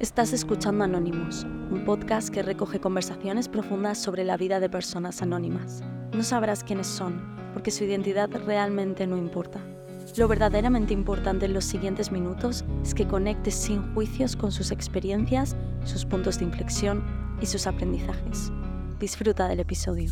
Estás escuchando Anónimos, un podcast que recoge conversaciones profundas sobre la vida de personas anónimas. No sabrás quiénes son, porque su identidad realmente no importa. Lo verdaderamente importante en los siguientes minutos es que conectes sin juicios con sus experiencias, sus puntos de inflexión y sus aprendizajes. Disfruta del episodio.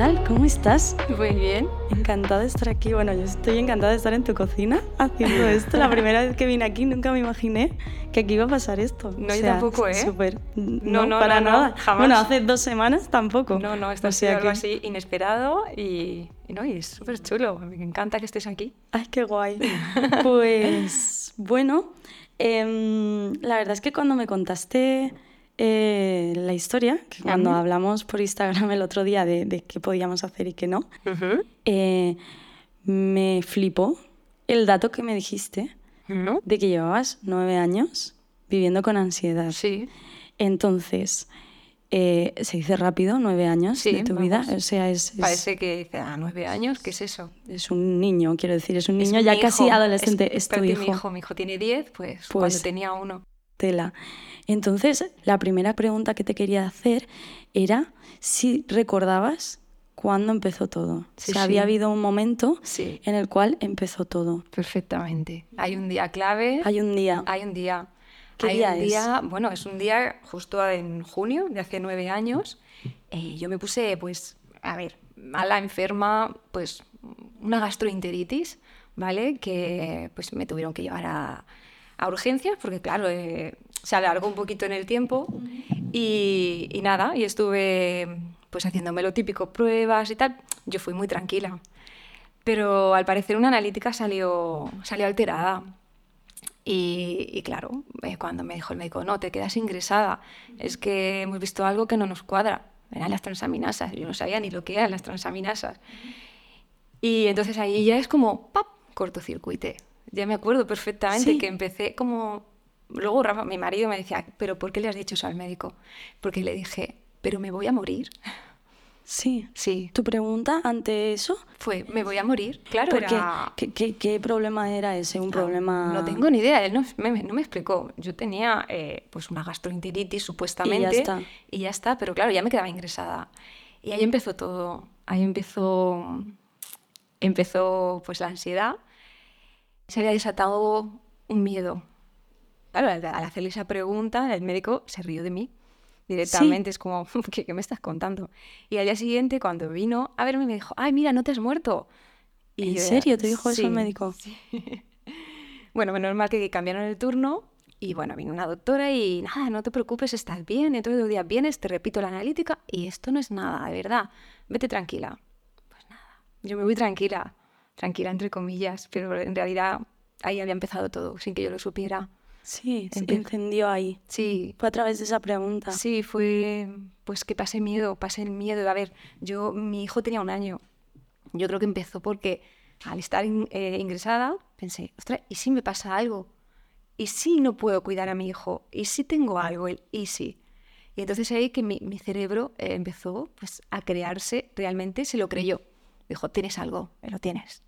¿Qué tal? ¿Cómo estás? Muy bien. Encantada de estar aquí. Bueno, yo estoy encantada de estar en tu cocina haciendo esto. La primera vez que vine aquí nunca me imaginé que aquí iba a pasar esto. No, yo tampoco, ¿eh? Súper. No, no, para no, nada. jamás. Bueno, hace dos semanas tampoco. No, no, esto O ha sea sido algo que- así inesperado y, y no, y es súper chulo. Me encanta que estés aquí. Ay, qué guay. Pues bueno, em, la verdad es que cuando me contaste eh, la historia, que cuando hablamos por Instagram el otro día de, de qué podíamos hacer y qué no, eh, me flipó el dato que me dijiste ¿No? de que llevabas nueve años viviendo con ansiedad. Sí. Entonces, eh, se dice rápido, nueve años Sí, de tu vida. O sea, es, es- Parece que dice, ah, nueve años, ¿qué es eso? es un niño, quiero decir, es un niño ya casi hijo. adolescente. Es, tu espérate, hijo. Mi hijo, mi hijo tiene diez, pues, Pues- cuando tenía uno. Tela. Entonces, la primera pregunta que te quería hacer era si recordabas cuándo empezó todo. Sí, si había habido un momento Sí, en el cual empezó todo. perfectamente. Hay un día clave. Hay un día. Hay un día. ¿Qué hay día un es? día, bueno, es un día justo en junio de hace nueve años. eh, yo me puse, pues, a ver, mala, enferma, pues, una gastroenteritis, ¿vale? Que pues me tuvieron que llevar a, a urgencias porque, claro, eh, se alargó un poquito en el tiempo y, nada, y estuve pues haciéndome lo típico, pruebas y tal. Yo fui muy tranquila. Pero al parecer una analítica salió, salió alterada. Y, y claro, eh, cuando me dijo el médico, no, te quedas ingresada, es que hemos visto algo que no nos cuadra. Eran las transaminasas, yo no sabía ni lo que eran las transaminasas. Y entonces ahí ya es como, ¡pap! cortocircuité. Ya me acuerdo perfectamente Sí. que empecé como... Luego Rafa, mi marido me decía, ¿pero por qué le has dicho eso al médico? Porque le dije, ¿pero me voy a morir? Sí. Sí, ¿Tu pregunta ante eso? fue, me voy a morir. Claro, Porque, era... ¿qué, qué, qué problema era ese? ¿Un problema...? No tengo ni idea, él no me, no me explicó. Yo tenía eh, pues una gastroenteritis supuestamente está. y ya está, pero claro, ya me quedaba ingresada. Y ahí empezó todo. Ahí empezó, empezó pues la ansiedad. Se había desatado un miedo. Claro, al, al hacerle esa pregunta, el médico se rió de mí directamente. Es como, ¿qué, qué me estás contando? Y al día siguiente, cuando vino a verme, me dijo, ay, mira, no te has muerto. ¿En yo, serio te dijo eso el "Sí". médico? Bueno, menos mal que cambiaron el turno y bueno, vino una doctora y nada, no te preocupes, estás bien, de dos días vienes, te repito la analítica y esto no es nada, de verdad, vete tranquila. Pues nada, yo me voy tranquila, tranquila entre comillas, pero en realidad ahí había empezado todo, sin que yo lo supiera. Sí, se encendió ahí. Sí, Fue a través de esa pregunta. sí, fue pues que pasé miedo, pasé el miedo. A ver, yo, mi hijo tenía un año. Yo creo que empezó porque al estar in- eh, ingresada pensé, ostras, ¿y si me pasa algo? ¿Y si no puedo cuidar a mi hijo? ¿Y si tengo algo? El ¿y si? Y entonces ahí que mi, mi cerebro eh, empezó pues, a crearse, realmente se lo creyó. Dijo, tienes algo, lo tienes.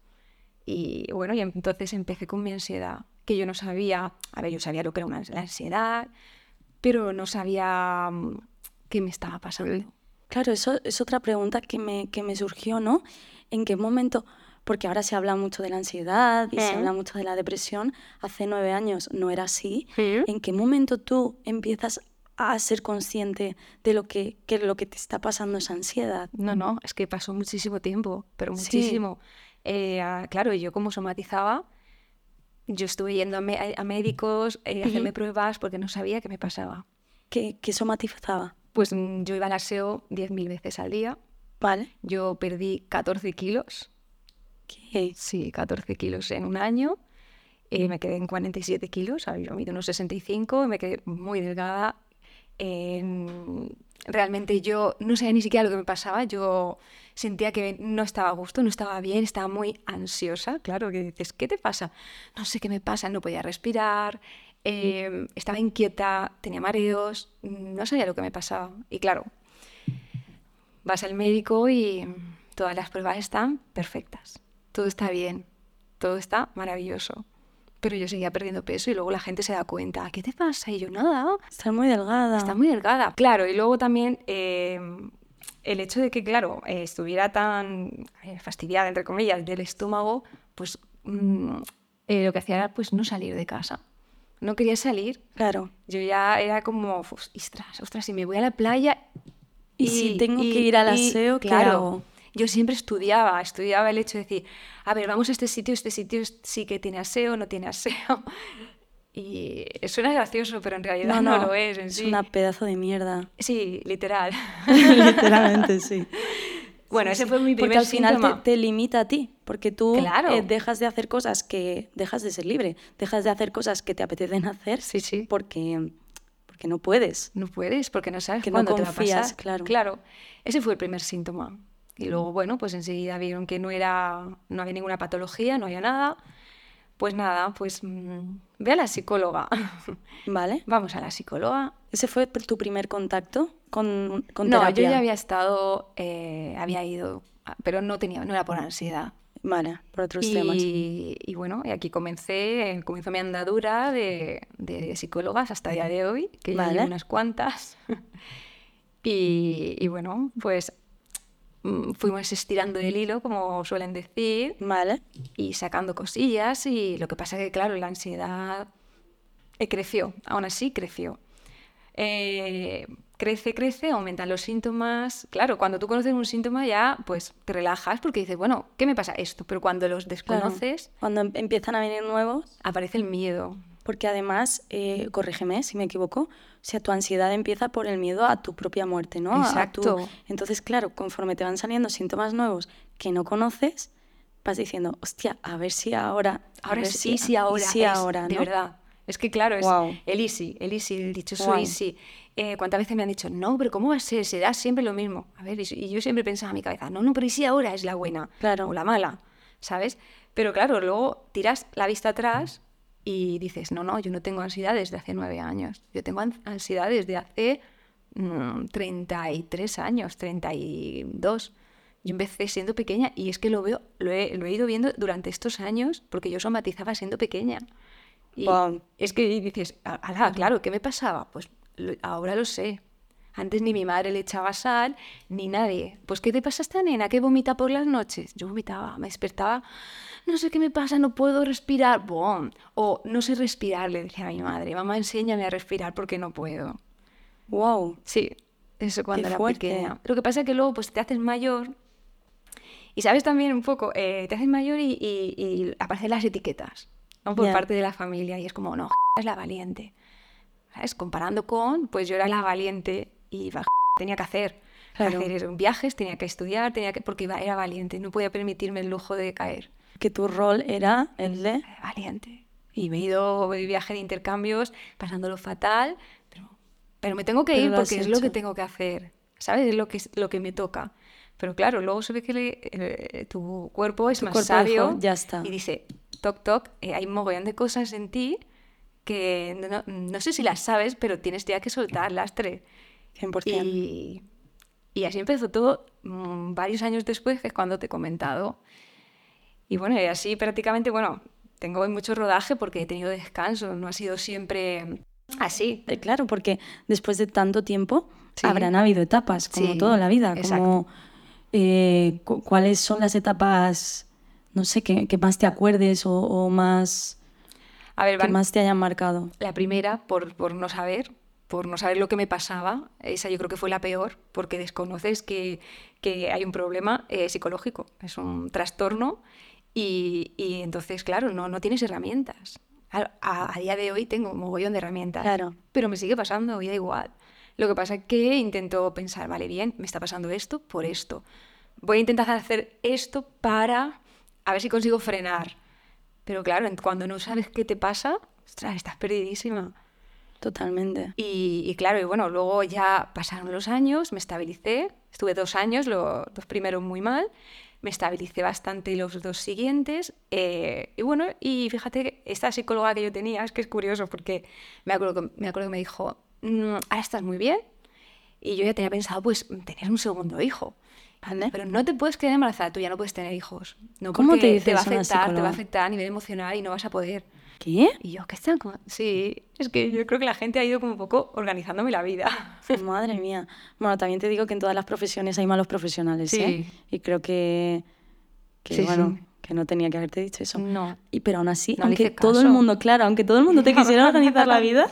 Y bueno, y entonces empecé con mi ansiedad, que yo no sabía, a ver, yo sabía lo que era una, la ansiedad, pero no sabía mm, qué me estaba pasando. Claro, eso es otra pregunta que me, que me surgió, ¿no? ¿En qué momento? Porque ahora se habla mucho de la ansiedad y se Mm. habla mucho de la depresión. Hace nueve años no era así. Mm. ¿En qué momento tú empiezas a ser consciente de lo que, que lo que te está pasando es ansiedad? No, no, es que pasó muchísimo tiempo, pero Sí. Eh, claro, yo como somatizaba, yo estuve yendo a, me- a- médicos, eh, a hacerme Ujú. pruebas porque no sabía qué me pasaba. ¿Qué, qué somatizaba? Pues mm, yo iba al aseo 10.000 veces al día, ¿Vale? yo perdí 14 kilos, ¿Qué? sí, 14 kilos en un año, eh, me quedé en 47 kilos, yo mido unos 65, me quedé muy delgada. en- realmente yo no sabía ni siquiera lo que me pasaba, yo sentía que no estaba a gusto, no estaba bien, estaba muy ansiosa, claro, que dices, ¿qué te pasa? No sé qué me pasa, no podía respirar, eh, estaba inquieta, tenía mareos, no sabía lo que me pasaba. Y claro, vas al médico y todas las pruebas están perfectas, todo está bien, todo está maravilloso. pero yo seguía perdiendo peso y luego la gente se da cuenta, ¿qué te pasa? Y yo, nada. Estás muy delgada. Está muy delgada. Claro, y luego también eh, el hecho de que, claro, eh, estuviera tan eh, fastidiada, entre comillas, del estómago, pues mm, eh, lo que hacía era pues no salir de casa. No quería salir. Claro. Yo ya era como, "Uf, ostras, ostras, si me voy a la playa Y si tengo que ir al y- aseo, ¿qué claro, hago? Yo siempre estudiaba, estudiaba el hecho de decir, a ver, vamos a este sitio, este sitio sí que tiene aseo, no tiene aseo. Y suena gracioso, pero en realidad no, lo es en Es sí. una pedazo de mierda. Sí, literal. Literalmente, sí. Bueno, Sí, ese fue mi primer Porque al final te, síntoma. te limita a ti, porque tú Claro. eh, dejas de hacer cosas que... Dejas de ser libre, dejas de hacer cosas que te apetecen hacer Sí, sí. porque, porque no puedes. No puedes porque no sabes Que no cuándo te va a confías, pasar. claro. Claro, ese fue el primer síntoma. Y luego, bueno, pues enseguida vieron que no era, no había ninguna patología, no había nada. Pues nada, pues mm, ve a la psicóloga. ¿Vale? Vamos a la psicóloga. ¿Ese fue tu primer contacto con, con no, terapia? yo ya había estado, eh, había ido, pero no tenía, no era por ansiedad. Vale, por otros temas. Y, y bueno, y aquí comencé, comenzó mi andadura de, de psicólogas hasta el día de hoy, que ya unas cuantas. y, y bueno, pues fuimos estirando el hilo, como suelen decir, Vale. y sacando cosillas. Y lo que pasa que, claro, la ansiedad eh, creció, aún así creció. Eh, crece, crece, aumentan los síntomas. Claro, cuando tú conoces un síntoma ya, pues te relajas porque dices, bueno, ¿qué me pasa esto? Pero cuando los Claro. desconoces, Cuando em- empiezan a venir nuevos, aparece el miedo. porque además, eh, corrígeme si me equivoco, o sea, tu ansiedad empieza por el miedo a tu propia muerte, ¿no? A tu- Exacto. Entonces, claro, conforme te van saliendo síntomas nuevos que no conoces, vas diciendo, hostia, a ver si ahora... Ahora sí, sí, y ahora. sí ahora, De ¿no? verdad. Es que claro, es Guau. el easy, el easy, el dichoso Guau. easy. Eh, ¿Cuántas veces me han dicho, no, pero ¿cómo va a ser? Se da siempre lo mismo. A ver, y, y yo siempre pensaba en mi cabeza, no, no, pero ¿y si ahora es la buena? Claro. O la mala, ¿sabes? Pero claro, luego tiras la vista atrás y dices, no, no, yo no tengo ansiedad desde hace nueve años. Yo tengo an- ansiedad desde hace mm, 33 años, 32. Yo empecé siendo pequeña y es que lo veo, lo he, lo he ido viendo durante estos años porque yo somatizaba siendo pequeña. Y es que dices, "A- alá, claro, ¿qué me pasaba? Pues lo- ahora lo sé. Antes ni mi madre le echaba sal, ni nadie. Pues, ¿qué te pasa a esta nena que vomita por las noches? Yo vomitaba, me despertaba, no sé qué me pasa, no puedo respirar. ¡Bum! O no sé respirar, le decía a mi madre. Mamá, enséñame a respirar porque no puedo. Wow. Sí, eso cuando era fuerte. pequeña. Lo que pasa es que luego pues te haces mayor y sabes también un poco, eh, te haces mayor y, y- y aparecen las etiquetas ¿no? por parte de la familia y es como, no, es la valiente. ¿Sabes? Comparando con, pues yo era la valiente y tenía que hacer. Claro. Hacer viajes, tenía que estudiar, tenía que, porque era valiente, no podía permitirme el lujo de caer. Que tu rol era el de... Valiente. Y me he ido de viaje de intercambios pasándolo fatal, pero, pero me tengo que Pero ir porque es lo que tengo que hacer, ¿sabes? Es lo que, es lo que me toca. Pero claro, luego se ve que le- eh, tu cuerpo es Tu más cuerpo sabio dijo, "Ya está". y dice, toc, toc, eh, hay un mogollón de cosas en ti que no, no sé si las sabes, pero tienes ya que soltar lastre. 100%. Y, y así empezó todo mm, varios años después, que es cuando te he comentado. Y bueno, y así prácticamente, bueno, tengo mucho rodaje porque he tenido descanso, no ha sido siempre así. Eh, Claro, porque después de tanto tiempo Sí. habrán habido etapas, como Sí, toda la vida. Como, eh, cu- ¿Cuáles son las etapas, no sé, que, que más te acuerdes o, o más, A ver, que van- más te hayan marcado? la primera, por, por no saber, por no saber lo que me pasaba, esa yo creo que fue la peor, porque desconoces que, que hay un problema eh, psicológico, es un trastorno, y, y entonces, claro, no, no tienes herramientas. A, a- a día de hoy tengo un mogollón de herramientas, Claro. pero me sigue pasando y da igual. Lo que pasa es que intento pensar, vale, bien, me está pasando esto por esto. Voy a intentar hacer esto para a ver si consigo frenar. Pero claro, cuando no sabes qué te pasa, ostras, estás perdidísima. Totalmente. Y, y claro, y bueno, luego ya pasaron los años, me estabilicé, estuve dos años, los dos primeros muy mal, me estabilicé bastante los dos siguientes. eh, y bueno, y fíjate, esta psicóloga que yo tenía, es que es curioso porque me acuerdo que me, acuerdo que me dijo, "Mm, ahora estás muy bien. Y yo ya tenía pensado, pues, tener un segundo hijo. Pero no te puedes quedar embarazada, tú ya no puedes tener hijos. No ¿Cómo te porque dice va a afectar, te va a afectar a nivel emocional y no vas a poder. ¿Qué? Y yo, ¿qué están? co-?". Sí, es que yo creo que la gente ha ido como un poco organizándome la vida. Madre mía. Bueno, también te digo que en todas las profesiones hay malos profesionales, ¿eh? Sí. Y creo que, que Sí, bueno, sí. que no tenía que haberte dicho eso. No. Y pero aún así, No aunque todo el mundo, claro, aunque todo el mundo te quisiera organizar la vida,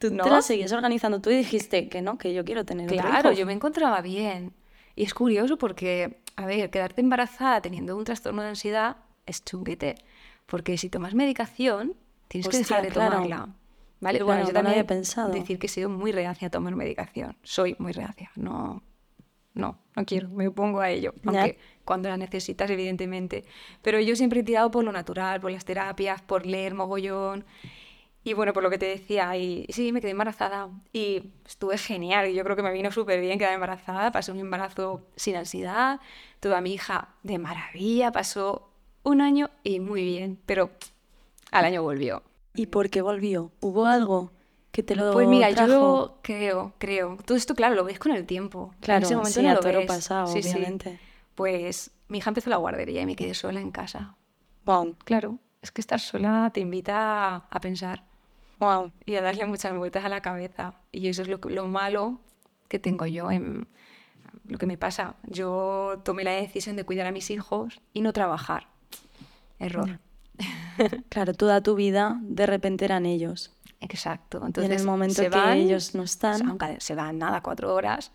tú No. te la seguías organizando. Tú y dijiste que no, que yo quiero tener otro Claro, hijo. yo me encontraba bien. Y es curioso porque, a ver, quedarte embarazada teniendo un trastorno de ansiedad es chunguete. Porque si tomas medicación, tienes que Hostia, dejar de claro. tomarla. ¿Vale? Bueno, yo también había pensado. decir que he sido muy reacia a tomar medicación. Soy muy reacia. No, no, no quiero, me opongo a ello. Aunque cuando la necesitas, evidentemente. Pero yo siempre he tirado por lo natural, por las terapias, por leer mogollón. Y bueno, por lo que te decía, y sí, me quedé embarazada y estuve genial. y Yo creo que me vino súper bien quedar embarazada. Pasé un embarazo sin ansiedad, tuve a mi hija de maravilla, pasó un año y muy bien, pero al año volvió. ¿Y por qué volvió? ¿Hubo algo que te lo Pues mira, trajo? yo creo, creo. Todo esto, claro, lo ves con el tiempo. Claro, en ese momento sí, no a lo ves. pasado, Sí, sí. obviamente. Pues mi hija empezó la guardería y me quedé sola en casa. Wow, Claro, es que estar sola te invita a- pensar. wow. y a darle muchas vueltas a la cabeza. Y eso es lo, lo malo que tengo yo, en, lo que me pasa. Yo tomé la decisión de cuidar a mis hijos y no trabajar. Error. Claro, toda tu vida de repente eran ellos. Exacto. y en Entonces, el momento se que van, ellos no están, aunque se van nada, cuatro horas,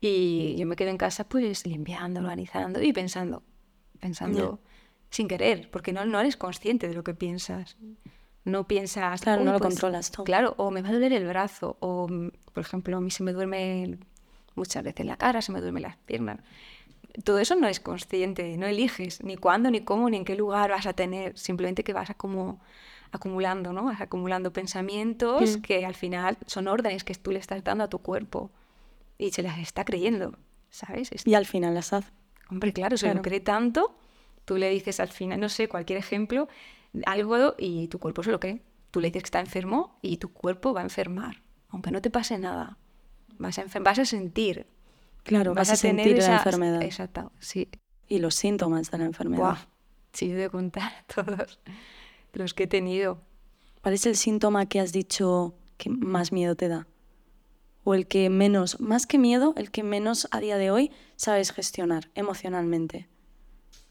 y yo me quedo en casa pues limpiando, organizando y pensando, pensando sin querer, porque no, no eres consciente de lo que piensas. No piensas... Claro, "Uy, no lo pues, controlas tú. Claro, o me va a doler el brazo, o por ejemplo, a mí se me duerme muchas veces la cara, se me duermen las piernas. Todo eso no es consciente, no eliges ni cuándo, ni cómo, ni en qué lugar vas a tener, simplemente que vas a como acumulando, ¿no? Vas acumulando pensamientos Mm. que al final son órdenes que tú le estás dando a tu cuerpo y se las está creyendo, ¿sabes? Es- y al final las hace. Hombre, claro, se Claro. lo cree tanto, tú le dices al final, no sé, cualquier ejemplo, algo y tu cuerpo se lo cree. Tú le dices que está enfermo y tu cuerpo va a enfermar, aunque no te pase nada. Vas a, vas a sentir. Claro, vas, a, sentir la esa- enfermedad Exacto, sí. y los síntomas de la enfermedad. Buah, sí, de contar todos los que he tenido. ¿Cuál es el síntoma que has dicho que más miedo te da? O el que menos, más que miedo, el que menos a día de hoy sabes gestionar emocionalmente.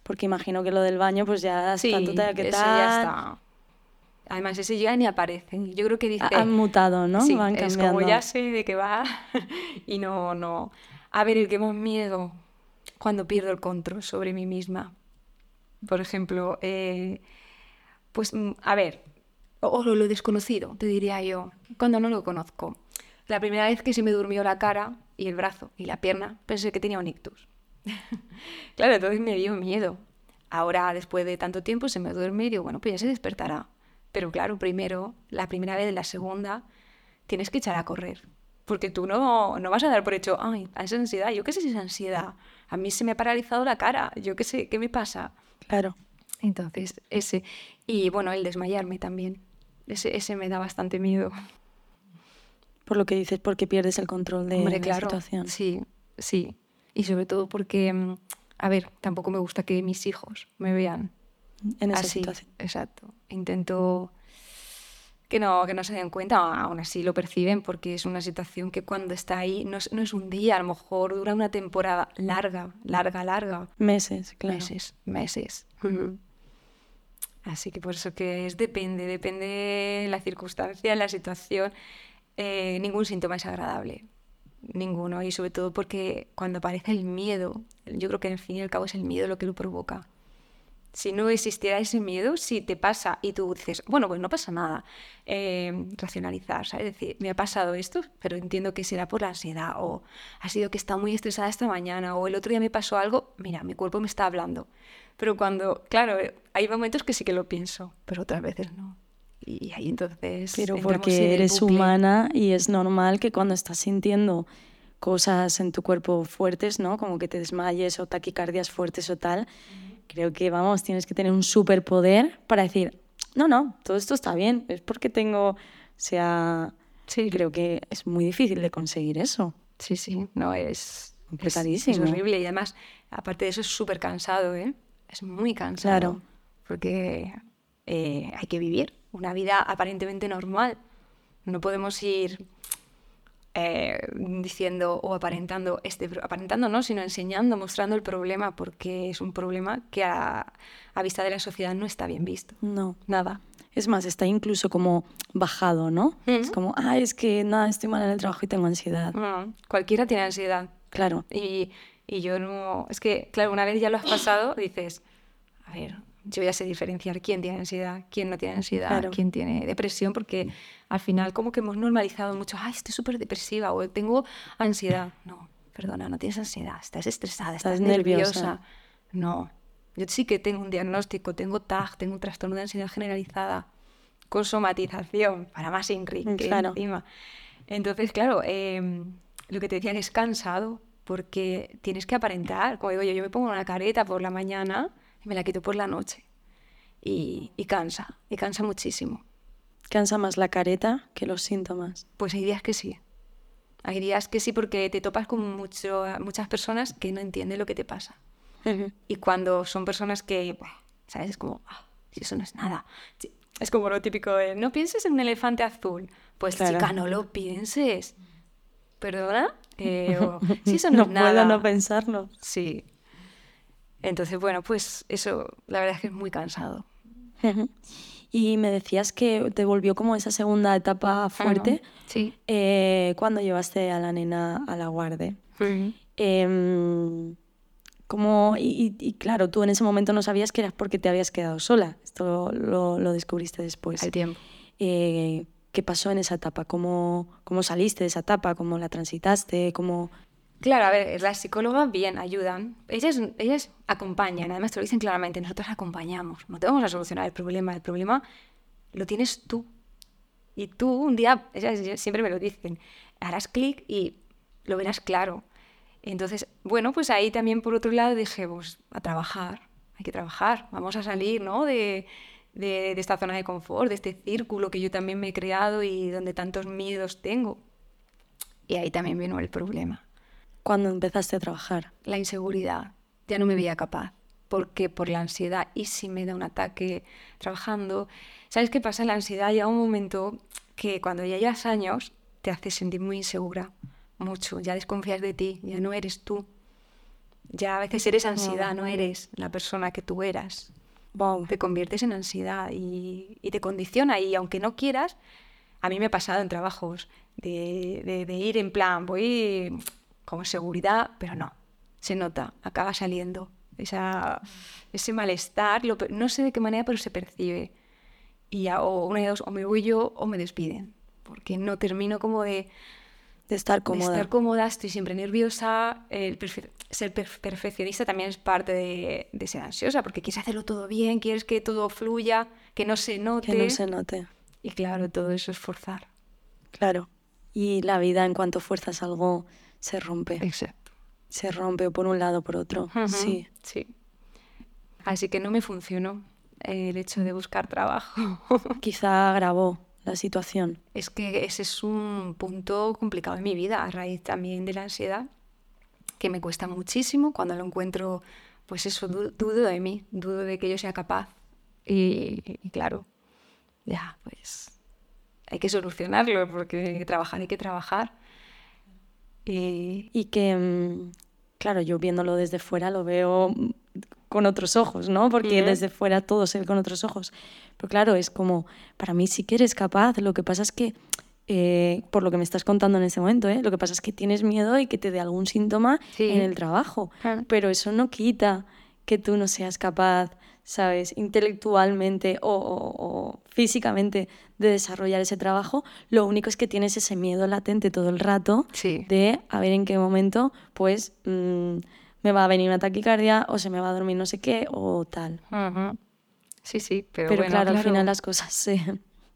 Porque imagino que lo del baño, pues ya Sí, está total, ¿qué ese tal? ya está. Además, ese ya ni aparece. Yo creo que dice... Ha- Han mutado, ¿no? Sí, Van es cambiando. como ya sé de qué va y no, no. A ver, el que más miedo cuando pierdo el control sobre mí misma. Por ejemplo, eh, pues, mm, a ver, o, o lo desconocido, te diría yo, cuando no lo conozco. La primera vez que se me durmió la cara y el brazo y la pierna, pensé que tenía un ictus. claro, entonces me dio miedo. Ahora, después de tanto tiempo, se me duerme y digo, bueno, pues ya se despertará. Pero claro, primero, la primera vez, la segunda, tienes que echar a correr. Porque tú no, no vas a dar por hecho, ay, es ansiedad. Yo qué sé si es ansiedad. A mí se me ha paralizado la cara. Yo qué sé, ¿qué me pasa? Claro. Entonces, ese. Y bueno, el desmayarme también. Ese, ese me da bastante miedo. Por lo que dices, porque pierdes el control de Hombre, la claro. situación. Sí, sí. Y sobre todo porque, mm, a ver, tampoco me gusta que mis hijos me vean En esa así. situación. Exacto. Intento que no, que no se den cuenta, aún así lo perciben porque es una situación que cuando está ahí no es, no es un día, a lo mejor dura una temporada larga, larga, larga. Meses, claro. Meses, meses. Así que por eso que es depende, depende la circunstancia, la situación. Eh, ningún síntoma es agradable, ninguno. Y sobre todo porque cuando aparece el miedo, yo creo que al fin y al cabo es el miedo lo que lo provoca. Si no existiera ese miedo, si te pasa y tú dices, bueno, pues no pasa nada, eh, racionalizar, ¿sabes? Decir, me ha pasado esto, pero entiendo que será por la ansiedad, o ha sido que está muy estresada esta mañana, o el otro día me pasó algo, mira, mi cuerpo me está hablando. Pero cuando, claro, hay momentos que sí que lo pienso, pero otras veces no. Y ahí entonces. Pero en porque eres bucle. humana y es normal que cuando estás sintiendo cosas en tu cuerpo fuertes, ¿no? Como que te desmayes o taquicardias fuertes o tal, creo que, vamos, tienes que tener un superpoder para decir, no, no, todo esto está bien, es porque tengo, o sea, Sí, creo que es muy difícil de conseguir eso. Sí, sí, no, es, es, es horrible y además, aparte de eso, es súper cansado, ¿eh? Es muy cansado. Claro. Porque eh, hay que vivir una vida aparentemente normal. No podemos ir eh, diciendo o aparentando, este, aparentando no, sino enseñando, mostrando el problema, porque es un problema que a, a vista de la sociedad no está bien visto. No. Nada. Es más, está incluso como bajado, ¿no? Es como, ah, es que nada, estoy mal en el trabajo y tengo ansiedad. No, cualquiera tiene ansiedad. Claro. Y, y yo no. Es que, claro, una vez ya lo has pasado, dices, a ver, yo ya sé diferenciar quién tiene ansiedad, quién no tiene ansiedad, Claro. quién tiene depresión, porque al final, como que hemos normalizado mucho, ay, estoy súper depresiva o tengo ansiedad. No, perdona, no tienes ansiedad, estás estresada, estás, Estás nerviosa. nerviosa. No, yo sí que tengo un diagnóstico, tengo TAG, tengo un trastorno de ansiedad generalizada, con somatización, para más INRI, que Claro. encima. Entonces, claro, eh, lo que te decía que es cansado, porque tienes que aparentar. Como digo yo, yo me pongo una careta por la mañana y me la quito por la noche. Y, y cansa, y cansa muchísimo. Cansa más la careta que los síntomas. Pues hay días que sí. Hay días que sí porque te topas con mucho, muchas personas que no entienden lo que te pasa. Y cuando son personas que, ¿sabes? Es como, ah, si eso no es nada. Es como lo típico de, no pienses en un elefante azul. Pues Claro. chica, no lo pienses. ¿Perdona? Eh, o, si eso no, no es nada. puedo no pensarlo. Sí. Entonces, bueno, pues eso, la verdad es que es muy cansado. Y me decías que te volvió como esa segunda etapa fuerte Sí. eh, cuando llevaste a la nena a la guardia. Em, como, y, claro, tú en ese momento no sabías que era porque te habías quedado sola. Esto lo, lo descubriste después. Al tiempo. Eh, ¿Qué pasó en esa etapa? ¿Cómo, ¿Cómo saliste de esa etapa? ¿Cómo la transitaste? ¿Cómo... Claro, a ver, las psicólogas bien ayudan. Ellas, ellas acompañan, además te lo dicen claramente, nosotros acompañamos. No te vamos a solucionar el problema, el problema lo tienes tú. Y tú un día, ellas siempre me lo dicen, harás clic y lo verás claro. Entonces, bueno, pues ahí también por otro lado dije, pues a trabajar, hay que trabajar, vamos a salir, ¿no? De, de, de esta zona de confort, de este círculo que yo también me he creado y donde tantos miedos tengo. Y ahí también vino el problema Cuando empezaste a trabajar. la inseguridad. Ya no me veía capaz. Porque por la ansiedad, y si me da un ataque trabajando. ¿Sabes qué pasa? La ansiedad llega un momento que cuando ya llevas años te hace sentir muy insegura. Mucho. Ya desconfías de ti. Ya no eres tú. Ya a veces eres ansiedad, no eres la persona que tú eras. Wow. Te conviertes en ansiedad y, y te condiciona. Y aunque no quieras, a mí me ha pasado en trabajos de, de- de ir en plan, voy con seguridad, pero no, se nota, acaba saliendo. Esa, ese malestar, lo no sé de qué manera, pero se percibe. Y ya, o una de dos, o me voy yo o me despiden. Porque no termino como de, De estar de cómoda. estar cómoda, estoy siempre nerviosa. El perfe- ser per- perfeccionista también es parte de, de ser ansiosa, porque quieres hacerlo todo bien, quieres que todo fluya, que no se note. Que no se note. Y claro, todo eso es forzar. Claro. Y la vida, en cuanto fuerzas algo, se rompe. Exacto. Se rompe por un lado o por otro. Sí. Sí. Así que no me funcionó el hecho de buscar trabajo. Quizá agravó la situación. es que ese es un punto complicado en mi vida, a raíz también de la ansiedad, que me cuesta muchísimo. Cuando lo encuentro, pues eso, du- dudo de mí, dudo de que yo sea capaz. Y, y claro, ya, pues hay que solucionarlo, porque hay que trabajar, hay que trabajar. Y, Y que, mm, claro, yo viéndolo desde fuera lo veo con otros ojos, ¿no? Porque Ujú. desde fuera todo se ve con otros ojos. Pero claro, es como, para mí sí que eres capaz. Lo que pasa es que, eh, por lo que me estás contando en este momento, ¿eh? lo que pasa es que tienes miedo y que te dé algún síntoma Sí. en el trabajo. Ah. Pero eso no quita que tú no seas capaz, ¿sabes? Intelectualmente o, o- o físicamente de desarrollar ese trabajo. Lo único es que tienes ese miedo latente todo el rato Sí. de a ver en qué momento, pues, mm, me va a venir una taquicardia o se me va a dormir no sé qué o tal. Sí, sí, pero, Pero, bueno, claro, al final las cosas se,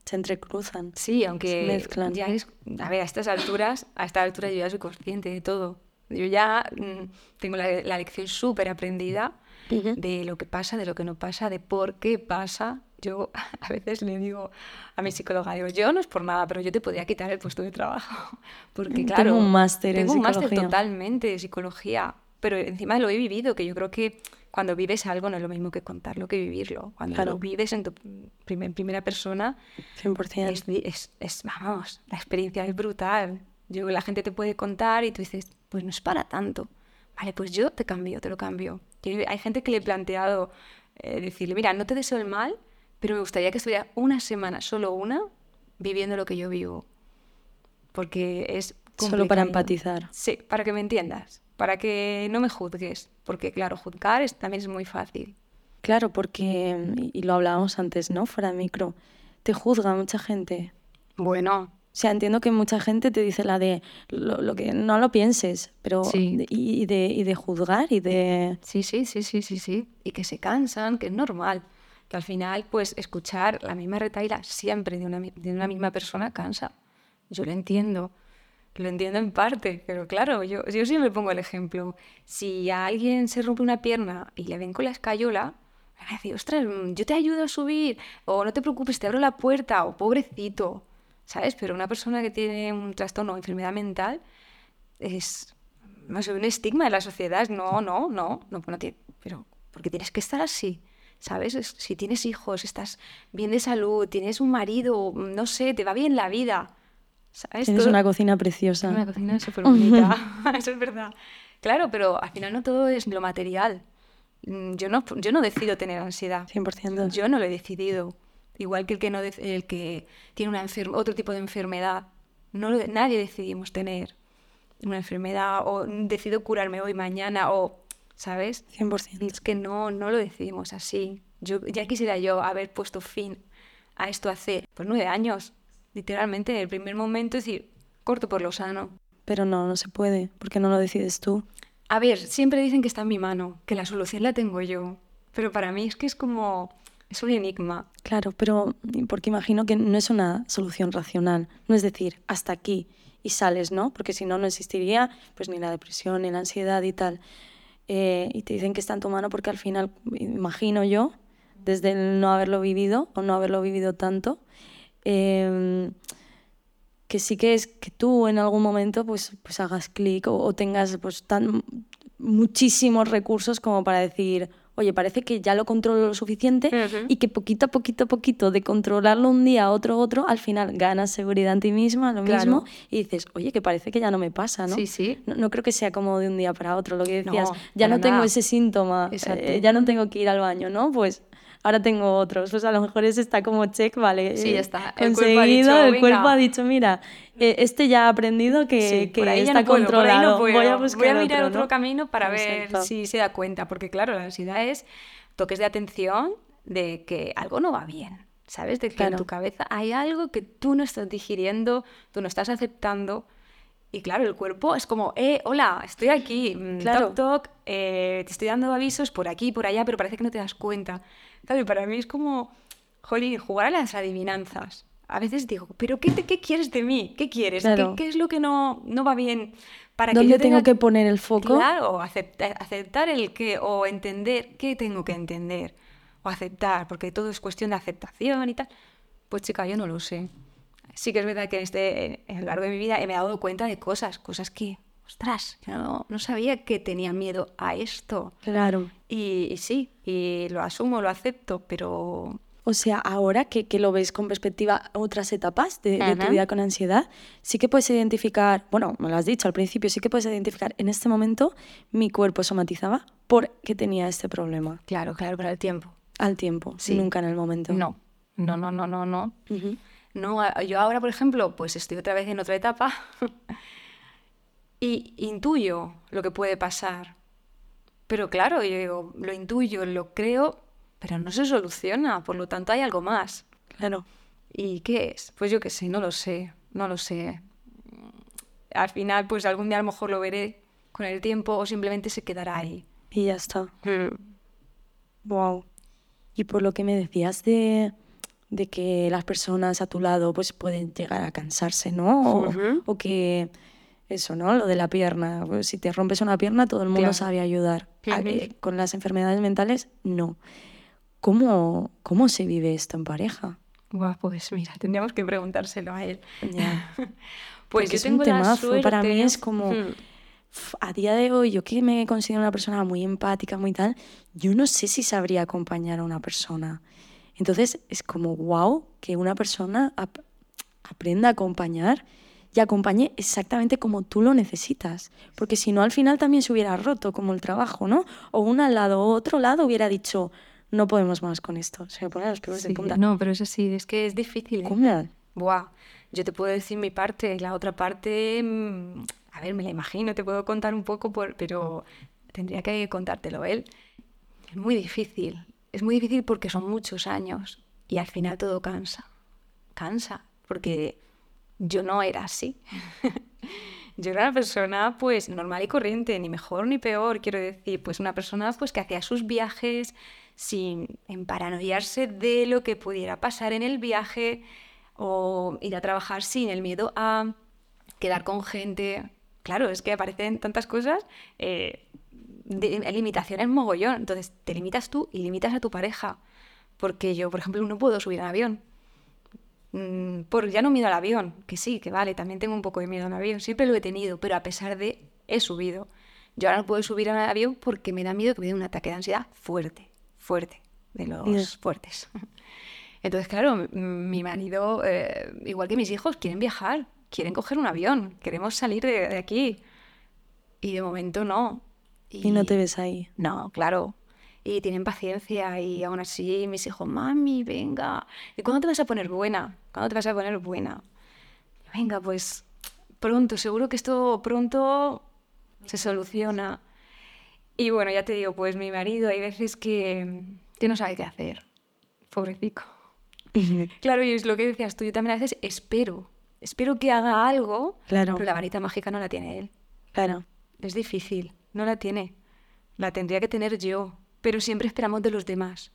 se entrecruzan. Sí, aunque se mezclan. ya es, a ver, a estas alturas, a esta altura yo ya soy consciente de todo. Yo ya mm, tengo la, la lección súper aprendida De lo que pasa, de lo que no pasa, de por qué pasa. Yo a veces le digo a mi psicóloga, digo, yo no es por nada, pero yo te podría quitar el puesto de trabajo. Porque Tengo claro, un máster en tengo un máster totalmente de psicología, pero encima lo he vivido, que yo creo que cuando vives algo no es lo mismo que contarlo que vivirlo. Cuando Claro. lo vives en, tu primera persona, 100%. es, di- es- es, vamos, la experiencia es brutal. Yo, la gente te puede contar y tú dices, pues no es para tanto. Vale, pues yo te cambio, te lo cambio. Hay gente que le he planteado eh, decirle, mira, no te deseo el mal, pero me gustaría que estuviera una semana, solo una, viviendo lo que yo vivo. Porque es... Solo para empatizar. Sí, para que me entiendas, para que no me juzgues. Porque claro, juzgar es- también es muy fácil. Claro, porque, y y lo hablábamos antes, ¿no? Fuera de micro, te juzga mucha gente. Bueno, O sea, entiendo que mucha gente te dice la de lo, lo que no lo pienses, pero Sí. de- y, de, y de juzgar y de... Sí, sí, sí, sí, sí, sí. Y que se cansan, que es normal. Que al final, pues, escuchar la misma retaila siempre de una, de una misma persona cansa. Yo lo entiendo. Lo entiendo en parte, pero claro, yo, yo siempre pongo el ejemplo. Si a alguien se rompe una pierna y le ven con la escayola, me va a decir, ostras, yo te ayudo a subir, o no te preocupes, te abro la puerta, o pobrecito, ¿sabes? Pero una persona que tiene un trastorno o enfermedad mental es sé, un estigma de la sociedad. No, no, no, no, no tiene- pero porque tienes que estar así, ¿sabes? Es- si tienes hijos, estás bien de salud, tienes un marido, no sé, te va bien la vida, ¿sabes? Tienes Todo- una cocina preciosa. una cocina súper bonita, eso es verdad. Claro, pero al final no todo es lo material. Mm, Yo no, yo no decido tener ansiedad. 100%. Yo no lo he decidido. Igual que el que, no el que tiene una otro tipo de enfermedad. No nadie decidimos tener una enfermedad o decido curarme hoy, mañana o, ¿sabes? 100%. Es que no, no lo decidimos así. Yo, ya quisiera yo haber puesto fin a esto hace pues, nueve años. Literalmente, en el primer momento, es decir, corto por lo sano. Pero no, no se puede, porque no lo decides tú. A ver, siempre dicen que está en mi mano, que la solución la tengo yo. Pero para mí es que es como. Es un enigma. Claro, pero porque imagino que no es una solución racional. No es decir, hasta aquí y sales, ¿no? Porque si no, no existiría pues ni la depresión, ni la ansiedad y tal. Eh, y te dicen que está en tu mano porque al final, imagino yo, desde no haberlo vivido o no haberlo vivido tanto, eh, que sí que es que tú en algún momento pues, pues hagas clic o, o tengas pues tan muchísimos recursos como para decir, oye, parece que ya lo controlo lo suficiente y que poquito a poquito a poquito de controlarlo un día, otro, otro, al final ganas seguridad en ti misma, lo Claro. mismo, y dices, oye, que parece que ya no me pasa, ¿no? Sí, sí. No, no creo que sea como de un día para otro, lo que decías, No, ya no tengo ese síntoma, eh, ya no tengo que ir al baño, ¿no? Pues ahora tengo otros, pues a lo mejor ese está como check, vale. Sí, ya eh, está. El cuerpo conseguido, dicho, el cuerpo ha dicho, mira, eh, este ya ha aprendido que, Sí, que por ahí está no puedo, por ahí controlado, no voy a buscar mirar otro, otro, ¿no? camino para ver si se da cuenta, porque claro, la ansiedad es toques de atención de que algo no va bien, ¿sabes? De que Claro. en tu cabeza hay algo que tú no estás digiriendo, tú no estás aceptando. Y claro, el cuerpo es como, eh, hola, estoy aquí, mm, Claro. toc, toc, eh, te estoy dando avisos por aquí, por allá, pero parece que no te das cuenta. Claro, y para mí es como, jolín, jugar a las adivinanzas. A veces digo, ¿pero qué, te- qué quieres de mí? ¿Qué quieres? ¿Qué- Claro. ¿Qué, es lo que no, no va bien para que ¿Dónde yo tengo tenga que poner el foco? Claro, aceptar, aceptar el que, o entender qué tengo que entender, o aceptar, porque todo es cuestión de aceptación y tal. Pues chica, yo no lo sé. Sí que es verdad que en este, en a lo largo de mi vida me he dado cuenta de cosas, cosas que, ostras, yo no, no sabía que tenía miedo a esto. Claro. Y, y sí, y lo asumo, lo acepto, pero O sea, ahora que, que lo ves con perspectiva a otras etapas de, de tu vida con ansiedad, sí que puedes identificar, bueno, me lo has dicho al principio, sí que puedes identificar, en este momento mi cuerpo somatizaba porque tenía este problema claro, claro, para el tiempo. al tiempo, Sí. nunca en el momento. No, no, no, no, no, no. No, yo ahora, por ejemplo, pues estoy otra vez en otra etapa y intuyo lo que puede pasar. Pero claro, yo digo, lo intuyo, lo creo, pero no se soluciona, por lo tanto hay algo más. Claro. ¿Y qué es? Pues yo qué sé, no lo sé, no lo sé. Al final, pues algún día a lo mejor lo veré con el tiempo o simplemente se quedará ahí. Y ya está. Wow. Y por lo que me decías de, de que las personas a tu lado pues pueden llegar a cansarse, ¿no? O, que eso, ¿no? Lo de la pierna. pues, si te rompes una pierna, todo el mundo Claro. sabe ayudar. A- Ujú. eh, con las enfermedades mentales, no. ¿Cómo, ¿Cómo se vive esto en pareja? Buah, pues mira, tendríamos que preguntárselo a él. Pues yo es un tengo la temazo, para mí es como- Hmm. a día de hoy, yo que me considero una persona muy empática, muy tal, yo no sé si sabría acompañar a una persona. Entonces es como, wow, que una persona ap- aprenda a acompañar y acompañe exactamente como tú lo necesitas. Porque si no, al final también se hubiera roto como el trabajo, ¿no? O un al lado o otro lado hubiera dicho, no podemos más con esto. Se me ponen los pelos de punta. No, pero eso sí, es que es difícil. ¿eh? ¿Cómo? Buah, yo te puedo decir mi parte, la otra parte, mm, a ver, me la imagino, te puedo contar un poco, por- pero tendría que contártelo él. Es muy difícil, es muy difícil porque son muchos años y al final todo cansa, cansa, porque yo no era así. Yo era una persona pues normal y corriente, ni mejor ni peor, quiero decir, pues una persona pues que hacía sus viajes sin paranoiarse de lo que pudiera pasar en el viaje o ir a trabajar sin el miedo a quedar con gente. Claro, es que aparecen tantas cosas, eh, limitaciones mogollón, entonces te limitas tú y limitas a tu pareja, porque yo, por ejemplo, no puedo subir en avión. Mm, por ya no miedo al avión, que sí, que vale, también tengo un poco de miedo al avión, siempre lo he tenido, pero a pesar de, he subido. Yo ahora no puedo subir al avión porque me da miedo que me dé un ataque de ansiedad fuerte, fuerte, de los Dios. fuertes. Entonces, claro, mi marido, eh, igual que mis hijos, quieren viajar, quieren coger un avión, queremos salir de, de aquí. Y de momento no. Y no te ves ahí. No, claro. Y tienen paciencia y aún así mis hijos, mami, venga. ¿Y cuándo te vas a poner buena? ¿Cuándo te vas a poner buena? Venga, pues pronto, seguro que esto pronto se soluciona. Y bueno, ya te digo, pues mi marido hay veces que, que no sabe qué hacer. Pobrecito. Claro, y es lo que decías tú, yo también a veces espero. Espero que haga algo, Claro. pero la varita mágica no la tiene él. Claro. Es difícil, no la tiene. La tendría que tener yo, pero siempre esperamos de los demás.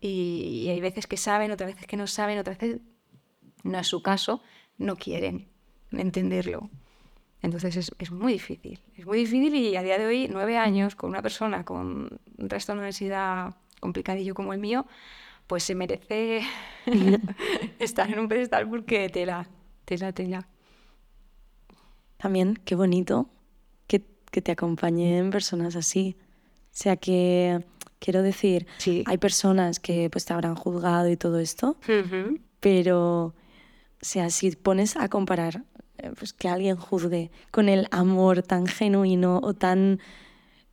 Y, y hay veces que saben, otras veces que no saben, otras veces no es su caso, no quieren entenderlo. Entonces es, es muy difícil, es muy difícil y a día de hoy, nueve años con una persona con un trastorno de ansiedad complicadillo como el mío, pues se merece estar en un pedestal porque tela, tela, tela. También, qué bonito que, que te acompañen personas así. O sea que, quiero decir, Sí. hay personas que pues te habrán juzgado y todo esto, pero, o sea, si pones a comparar pues, que alguien juzgue con el amor tan genuino o tan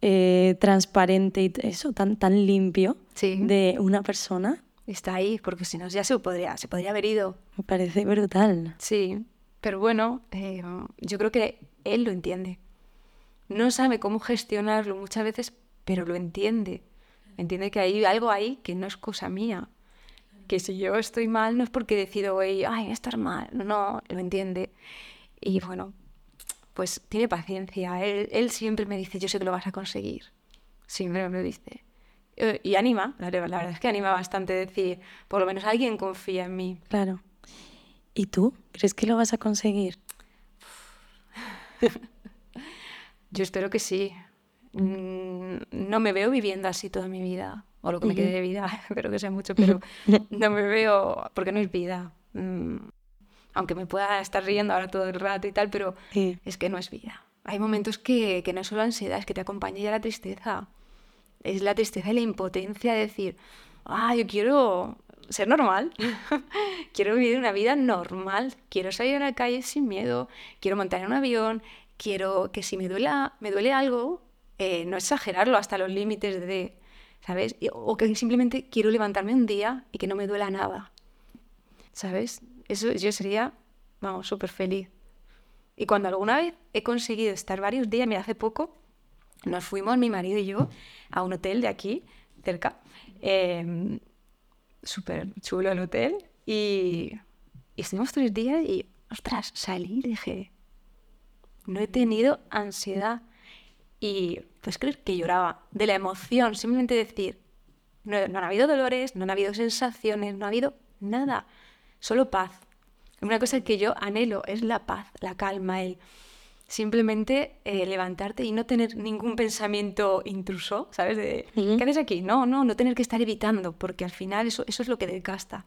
eh, transparente y eso, tan, tan limpio Sí. de una persona, Está ahí, porque si no ya se podría, se podría haber ido. me parece brutal. Sí, pero bueno, eh, yo creo que él lo entiende. No sabe cómo gestionarlo muchas veces, pero lo entiende. Entiende que hay algo ahí que no es cosa mía. Que si yo estoy mal no es porque decido ay, estar mal. No, lo entiende. Y bueno, pues tiene paciencia. Él, él siempre me dice, yo sé que lo vas a conseguir. Siempre me lo dice. Eh, Y anima, la verdad la verdad es que anima bastante decir, por lo menos alguien confía en mí. Claro. ¿Y tú? ¿Crees que lo vas a conseguir? Yo espero que sí. Mm, No me veo viviendo así toda mi vida, o lo que me quede de vida, espero que sea mucho, pero no me veo, porque no es vida. Aunque me pueda estar riendo ahora todo el rato y tal, pero Sí. es que no es vida. Hay momentos que, que no es solo ansiedad, es que te acompaña ya la tristeza. Es la tristeza y la impotencia de decir, ah, yo quiero ser normal, quiero vivir una vida normal, quiero salir a la calle sin miedo, quiero montar en un avión, quiero que si me duele, me duele algo, eh, no exagerarlo hasta los límites de, ¿sabes? O que simplemente quiero levantarme un día y que no me duela nada, ¿sabes? Eso yo sería, vamos, súper feliz. Y cuando alguna vez he conseguido estar varios días, mira, hace poco, nos fuimos mi marido y yo a un hotel de aquí, cerca. eh, Súper chulo el hotel. Y, y estuvimos tres días y, ostras, salí y dije, no he tenido ansiedad. Y pues creer que lloraba de la emoción, simplemente decir, no, no han habido dolores, no han habido sensaciones, no ha habido nada, solo paz. Una cosa que yo anhelo es la paz, la calma, el simplemente eh, levantarte y no tener ningún pensamiento intruso, ¿sabes? De. ¿Qué haces aquí? No, no, no tener que estar evitando, porque al final eso, eso es lo que desgasta.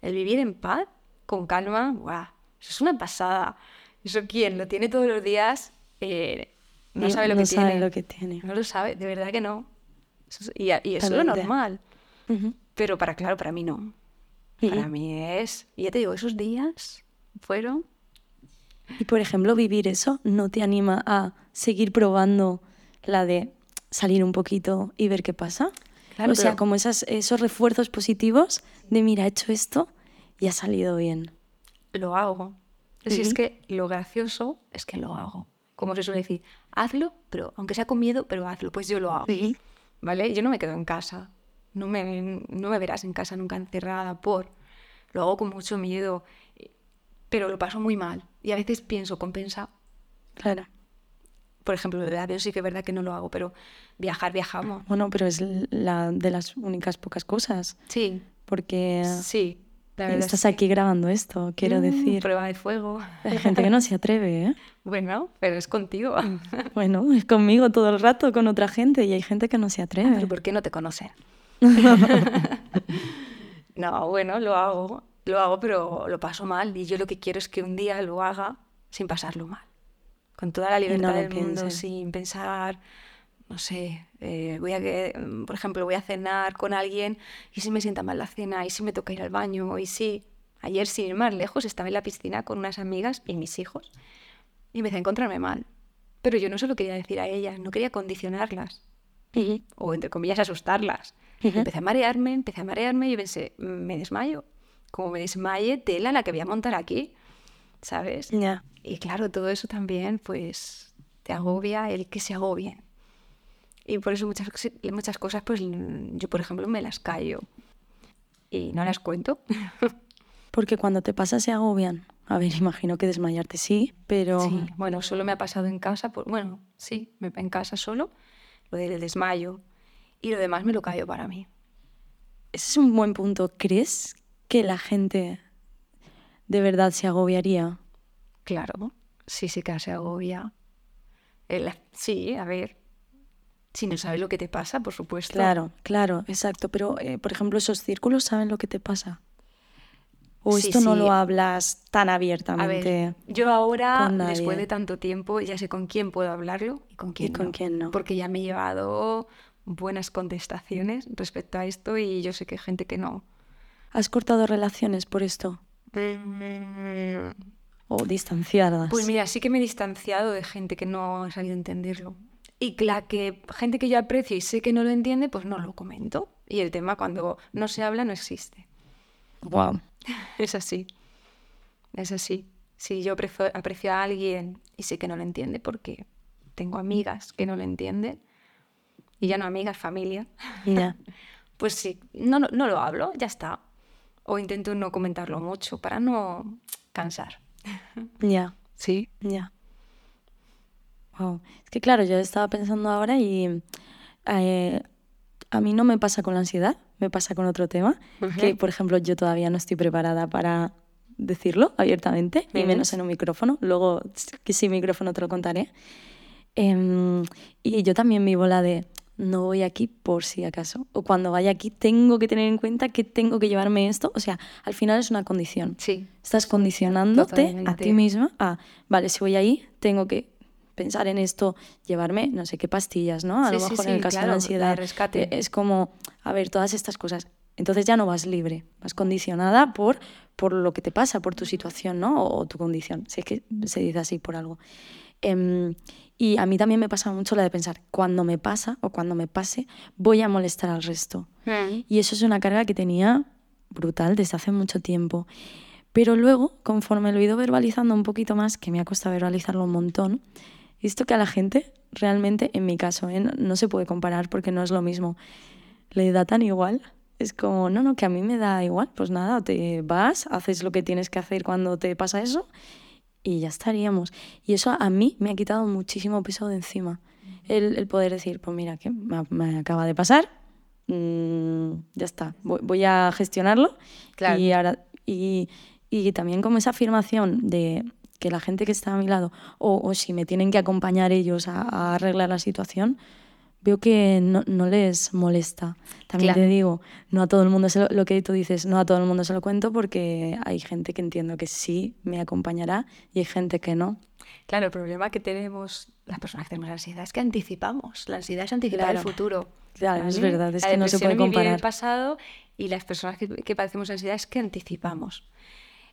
El vivir en paz, con calma, ¡guau! Eso es una pasada. Eso quien lo tiene todos los días, eh, No sabe lo no que sabe tiene. lo que tiene. No lo sabe, de verdad que no. Eso es- y, eso es lo normal. Pero para, claro, para mí no. Para mí es. Y ya te digo, esos días fueron. Y por ejemplo, vivir eso no te anima a seguir probando la de salir un poquito y ver qué pasa. Claro, o sea, pero- como esas, esos refuerzos positivos de mira, he hecho esto y ha salido bien. Lo hago. Si es que lo gracioso es que lo hago. Como se suele decir, hazlo, pero aunque sea con miedo, pero hazlo. Pues yo lo hago. ¿Vale? Yo no me quedo en casa. No me, no me verás en casa nunca encerrada por. Lo hago con mucho miedo, eh, pero lo paso muy mal. Y a veces pienso, compensa. Claro. Por ejemplo, de avión sí que es verdad que no lo hago, pero viajar, viajamos. Bueno, pero es la de las únicas pocas cosas. Sí, Porque sí. La verdad estás es que- aquí grabando esto, quiero Mm, decir. Prueba de fuego. Hay gente que no se atreve, ¿eh? Bueno, pero es contigo. Bueno, es conmigo todo el rato, con otra gente, y hay gente que no se atreve. Pero ¿por qué no te conocen? no, bueno, lo hago, lo hago, pero lo paso mal. Y yo lo que quiero es que un día lo haga sin pasarlo mal. Con toda la libertad del mundo, sin pensar, no sé, eh, voy a por ejemplo, voy a cenar con alguien y si me sienta mal la cena, y si me toca ir al baño, y si ayer, sin ir más lejos, estaba en la piscina con unas amigas y mis hijos y empecé a encontrarme mal. Pero yo no se lo quería decir a ellas, no quería condicionarlas Ujú. o entre comillas asustarlas. Ujú. Empecé a marearme, empecé a marearme y pensé, "Mm, me desmayo. Como me desmaye, tela la que voy a montar aquí, ¿sabes? Ya. Y claro, todo eso también, pues, te agobia el que se agobien. Y por eso muchas, muchas cosas, pues, yo, por ejemplo, me las callo. Y no las cuento. Porque cuando te pasa se agobian. A ver, imagino que desmayarte sí, pero Sí, bueno, solo me ha pasado en casa, por- bueno, sí, me- en casa solo, lo del desmayo. Y lo demás me lo callo para mí. ese es un buen punto. ¿Crees que la gente de verdad se agobiaría? Claro, sí, sí que se agobia. El- sí, a ver. Si no sabes lo que te pasa, por supuesto. Claro, claro, exacto. Pero, eh, por ejemplo, esos círculos saben lo que te pasa. O Sí, esto no sí. lo hablas tan A abiertamente. ver, yo ahora, con después de tanto tiempo, ya sé con quién puedo hablarlo y con quién, con no. quién no. Porque ya me he llevado buenas contestaciones respecto a esto y yo sé que hay gente que no. ¿Has cortado relaciones por esto? ¿O distanciadas? Pues mira, sí que me he distanciado de gente que no ha sabido entenderlo. Y la que gente que yo aprecio y sé que no lo entiende, pues no lo comento. Y el tema cuando no se habla no existe. Wow. Es así. Es así. Si yo aprecio, aprecio a alguien y sé que no lo entiende porque tengo amigas que no lo entienden, y ya no amigas, familia, Ya. pues sí, no, no, no lo hablo, ya está. O intento no comentarlo mucho para no cansar. Ya. Sí. Ya. Wow. Es que claro, yo estaba pensando ahora y eh, a mí no me pasa con la ansiedad, me pasa con otro tema, que por ejemplo yo todavía no estoy preparada para decirlo abiertamente, y menos en un micrófono. Luego, que sin micrófono te lo contaré. Em, y yo también vivo la de no voy aquí por si acaso. O cuando vaya aquí tengo que tener en cuenta que tengo que llevarme esto. O sea, al final es una condición. Sí. Estás condicionándote a ti misma a, vale, si voy ahí, tengo que pensar en esto, llevarme no sé qué pastillas, ¿no? A Sí, lo sí, mejor en el caso de claro, la ansiedad. rescate. eh, Es como, a ver, todas estas cosas. Entonces ya no vas libre, vas condicionada por, por lo que te pasa, por tu situación, ¿no? O, o tu condición. Sé que se dice así por algo. Em, y a mí también me pasa mucho la de pensar, cuando me pasa o cuando me pase, voy a molestar al resto. Y eso es una carga que tenía brutal desde hace mucho tiempo. Pero luego, conforme lo he ido verbalizando un poquito más, que me ha costado verbalizarlo un montón, he visto que a la gente, realmente, en mi caso, ¿eh? no, no se puede comparar porque no es lo mismo, le da tan igual. Es como, no, no, que a mí me da igual. Pues nada, te vas, haces lo que tienes que hacer cuando te pasa eso y ya estaríamos. Y eso a mí me ha quitado muchísimo peso de encima. El, el poder decir, pues mira, que me, me acaba de pasar, mm, ya está, voy, voy a gestionarlo. Claro. Y, ahora, y, y también como esa afirmación de que la gente que está a mi lado, o, o si me tienen que acompañar ellos a, a arreglar la situación, veo que no, no les molesta. También te Claro. digo, no a todo el mundo se lo, lo que tú dices, no a todo el mundo se lo cuento porque hay gente que entiendo que sí me acompañará y hay gente que no. Claro, el problema que tenemos las personas que tenemos ansiedad es que anticipamos. La ansiedad es anticipar Claro. el futuro. Claro, es verdad, es La que no se puede vivir el comparar. pasado y las personas que, que padecemos ansiedad es que anticipamos.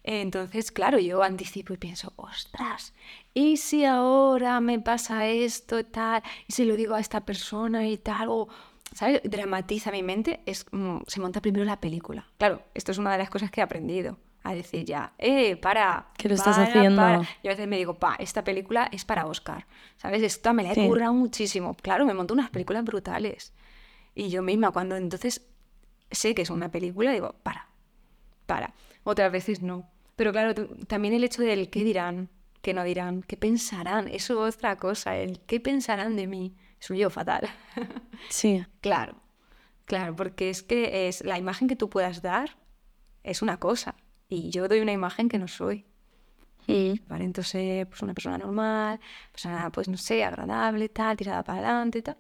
Entonces, claro, yo anticipo y pienso, ostras, ¿y si ahora me pasa esto y tal? ¿Y si lo digo a esta persona y tal? O, ¿sabes? Dramatiza mi mente, es, se monta primero la película. Claro, esto es una de las cosas que he aprendido. A decir ya, eh, para. ¿Qué lo estás haciendo? para". Yo a veces me digo, pa, esta película es para Oscar. ¿Sabes? Esta me la he Sí. currado muchísimo. Claro, me monto unas películas brutales. Y yo misma, cuando entonces sé que es una película, digo, para, para. Otras veces no. Pero claro, también el hecho del qué dirán, qué no dirán, qué pensarán, eso es otra cosa, el qué pensarán de mí. Soy yo fatal. Sí, claro, claro, porque es que es la imagen que tú puedas dar es una cosa. Y yo doy una imagen que no soy. Mm. Aparento ser pues, una persona normal, persona, pues no sé, agradable, tal, tirada para adelante, tal.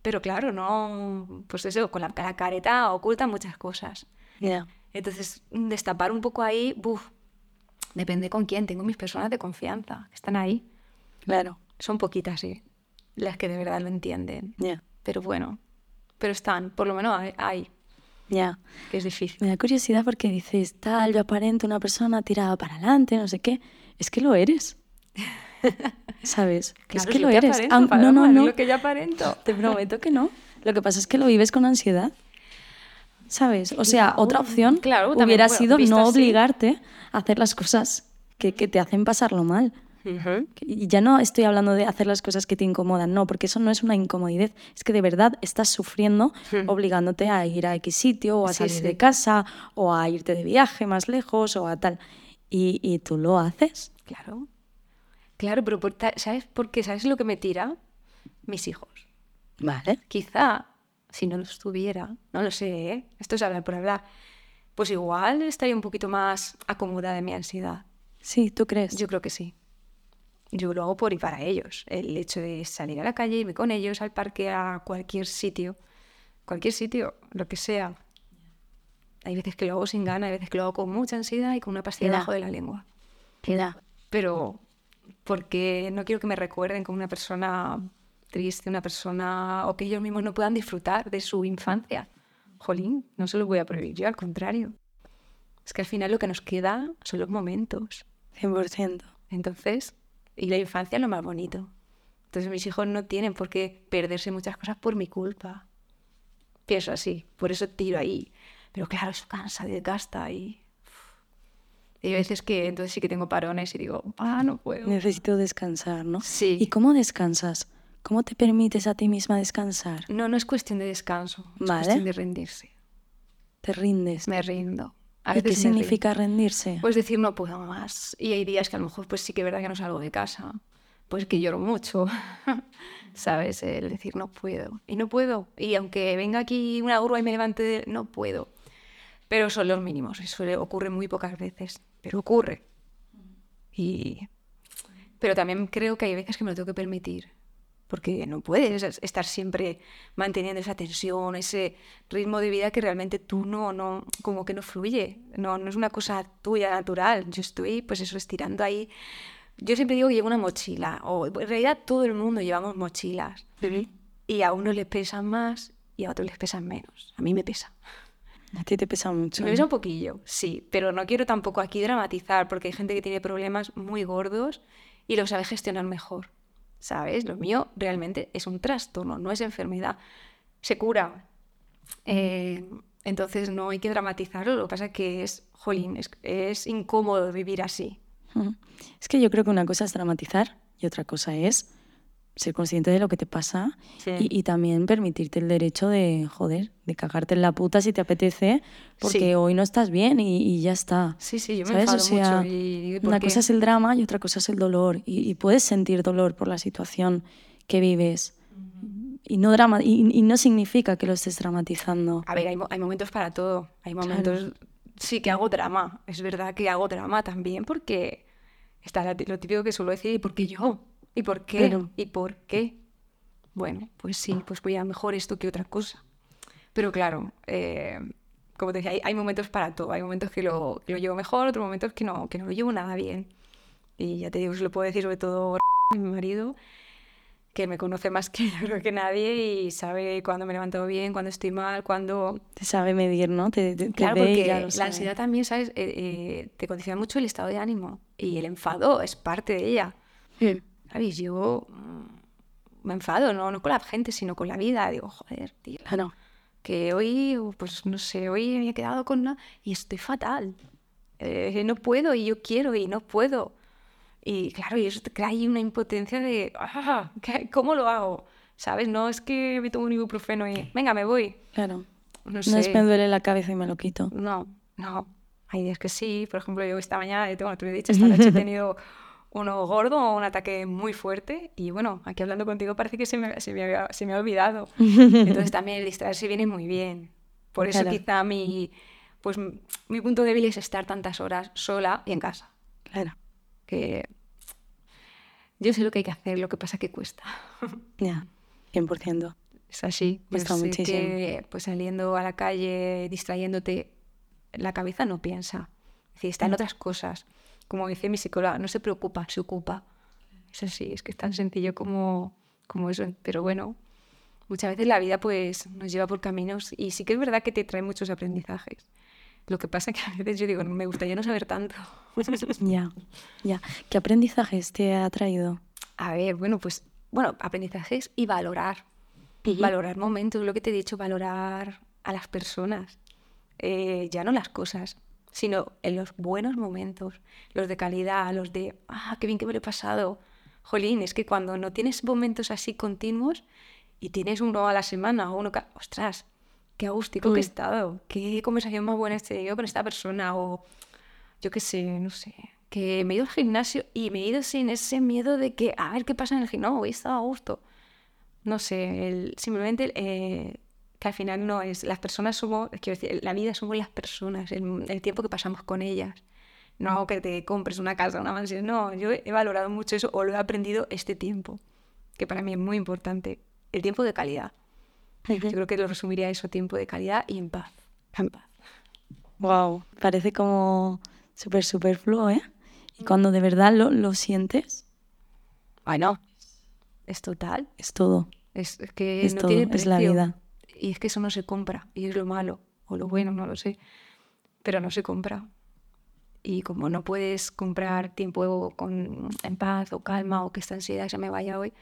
Pero claro, no, pues eso, con la, la careta oculta muchas cosas. ya. Entonces, destapar un poco ahí, buf, depende con quién. Tengo mis personas de confianza, que están ahí. Claro, Son poquitas, sí, las que de verdad lo entienden. ya, Pero bueno, pero están, por lo menos hay, ya. que es difícil. Me da curiosidad porque dices, tal, yo aparento una persona tirada para adelante, no sé qué. Es que lo eres. ¿Sabes? es Claro, que si lo te eres. aparento, Aun- no, Paloma, no, es no. lo que yo aparento. Te prometo que no. Lo que pasa es que lo vives con ansiedad. ¿Sabes? O sea, otra opción claro, también, hubiera bueno, sido no obligarte a hacer las cosas que, que te hacen pasarlo mal. Y ya no estoy hablando de hacer las cosas que te incomodan, no, porque eso no es una incomodidad, es que de verdad estás sufriendo obligándote a ir a X sitio o a Sí, salir sí. de casa o a irte de viaje más lejos o a tal. Y, y tú lo haces. Claro. Claro, pero por ¿sabes por qué? ¿Sabes lo que me tira? Mis hijos. Vale. Quizá, si no los tuviera, no lo sé, ¿eh? esto es hablar por hablar, pues igual estaría un poquito más acomodada en mi ansiedad. Sí, ¿tú crees? Yo creo que sí. Yo lo hago por y para ellos. El hecho de salir a la calle, irme con ellos al parque, a cualquier sitio, cualquier sitio, lo que sea. Hay veces que lo hago sin gana, hay veces que lo hago con mucha ansiedad y con una pastilla debajo de la lengua. Queda. Pero porque no quiero que me recuerden como una persona triste, una persona o que ellos mismos no puedan disfrutar de su infancia. Jolín, no se lo voy a prohibir yo, al contrario. Es que al final lo que nos queda son los momentos. 100%. Entonces, y la infancia es lo más bonito. Entonces mis hijos no tienen por qué perderse muchas cosas por mi culpa. Pienso así, por eso tiro ahí. Pero claro, eso cansa, desgasta y... Y hay veces que entonces sí que tengo parones y digo, ah, no puedo. Necesito descansar, ¿no? Sí. ¿Y cómo descansas? ¿Cómo te permites a ti misma descansar? No, no es cuestión de descanso, es Vale. cuestión de rendirse. ¿Te rindes? Me rindo. A ¿Y qué rindo. significa rendirse? Pues decir no puedo más. Y hay días que a lo mejor pues sí que es verdad que no salgo de casa. Pues que lloro mucho. ¿Sabes? El decir no puedo. Y no puedo. Y aunque venga aquí una grúa y me levante, de- no puedo. Pero son los mínimos. Eso ocurre muy pocas veces. Pero ocurre. Y... Pero también creo que hay veces que me lo tengo que permitir. Porque no puedes es- estar siempre manteniendo esa tensión, ese ritmo de vida que realmente tú no, no, como que no fluye. No, no es una cosa tuya natural. Yo estoy, pues eso, estirando ahí. Yo siempre digo que llevo una mochila. O en realidad todo el mundo llevamos mochilas. Y a unos les pesan más y a otros les pesan menos. A mí me pesa. A ti te pesa mucho. Me ¿no? pesa un poquillo, sí, pero no quiero tampoco aquí dramatizar porque hay gente que tiene problemas muy gordos y lo sabe gestionar mejor, ¿sabes? Lo mío realmente es un trastorno, no es enfermedad. Se cura. Eh, entonces no hay que dramatizarlo, lo que pasa que es, jolín, es, incómodo vivir así. Es que yo creo que una cosa es dramatizar y otra cosa es ser consciente de lo que te pasa Sí. y, y también permitirte el derecho de, joder, de cagarte en la puta si te apetece, porque Sí. hoy no estás bien y, y ya está. Sí, sí, yo me ¿Sabes? O sea, mucho y- ¿por una qué? cosa es el drama y otra cosa es el dolor. Y, puedes sentir dolor por la situación que vives. Y no, drama, y, no significa que lo estés dramatizando. A ver, hay, hay momentos para todo. Hay momentos, sí, que hago drama. Es verdad que hago drama también porque está lo típico que suelo decir, ¿y por qué yo? ¿Y por qué? Pero- ¿Y por qué? bueno, pues sí, pues voy a mejor esto que otra cosa. Pero claro, eh, como te decía, hay, momentos para todo. Hay momentos que lo, lo, llevo mejor, otros momentos que no, que no lo llevo nada bien. Y ya te digo, se lo puedo decir sobre todo a mi marido, que me conoce más que yo creo que nadie y sabe cuándo me he levantado bien, cuándo estoy mal, cuándo... Te sabe medir, ¿no? Te, claro, porque la ansiedad también, ¿sabes? Eh, eh, te condiciona mucho el estado de ánimo y el enfado es parte de ella. ¿Sabes? Yo mm, me enfado, no, no con la gente, sino con la vida. Digo, joder, tío. Claro. Que hoy, pues no sé, hoy me he quedado con una... y estoy fatal. Eh, no puedo y yo quiero y no puedo. Y claro, y eso te crea ahí una impotencia de, ah, ¿cómo lo hago? ¿Sabes? No es que me tomo un ibuprofeno y, venga, me voy. Claro. No, sé. no es me duele la cabeza y me lo quito. No, no. Hay días que sí. Por ejemplo, yo esta mañana, bueno, te lo he dicho, esta noche he tenido uno gordo, un ataque muy fuerte. Y bueno, aquí hablando contigo parece que se me, se me, había, se me ha olvidado. Entonces también el distraerse viene muy bien. Por eso quizá mi, pues, mi punto débil es estar tantas horas sola y en casa. Claro que yo sé lo que hay que hacer, lo que pasa que cuesta. Ya, 100%. Es así. Cuesta muchísimo. Que, pues saliendo a la calle, distrayéndote, la cabeza no piensa. Es decir, está en otras cosas. Como dice mi psicóloga, no se preocupa, se ocupa. Es así, es que es tan sencillo como, como eso. Pero bueno, muchas veces la vida pues nos lleva por caminos y sí que es verdad que te trae muchos aprendizajes. Lo que pasa es que a veces yo digo, me gustaría no saber tanto. ya, ya. ¿Qué aprendizajes te ha traído? A ver, bueno, pues, bueno, aprendizajes y valorar. Valorar momentos, lo que te he dicho, valorar a las personas. Eh, ya no las cosas, sino en los buenos momentos, los de calidad, los de, ah, qué bien que me lo he pasado. Jolín, es que cuando no tienes momentos así continuos y tienes uno a la semana o uno, ostras, qué agústico que he estado, qué conversación más buena he tenido con esta persona, o yo qué sé, no sé, que me he ido al gimnasio y me he ido sin ese miedo de que, a ver qué pasa en el gimnasio, no, he estado a gusto. No sé, el, simplemente eh, que al final no es, las personas somos, quiero decir, la vida somos las personas, el, tiempo que pasamos con ellas. No que te compres una casa, una mansión, no, yo he valorado mucho eso o lo he aprendido este tiempo, que para mí es muy importante, el tiempo de calidad. Yo creo que lo resumiría eso, tiempo de calidad y en paz. En paz. Wow, parece como súper superfluo, ¿eh? Y cuando de verdad lo, lo sientes... Ay, no. Es total. Es todo. Es, que no tiene precio. es la vida. Y es que eso no se compra. Y es lo malo. O lo bueno, no lo sé. Pero no se compra. Y como no puedes comprar tiempo con, en paz o calma o que esta ansiedad se me vaya hoy,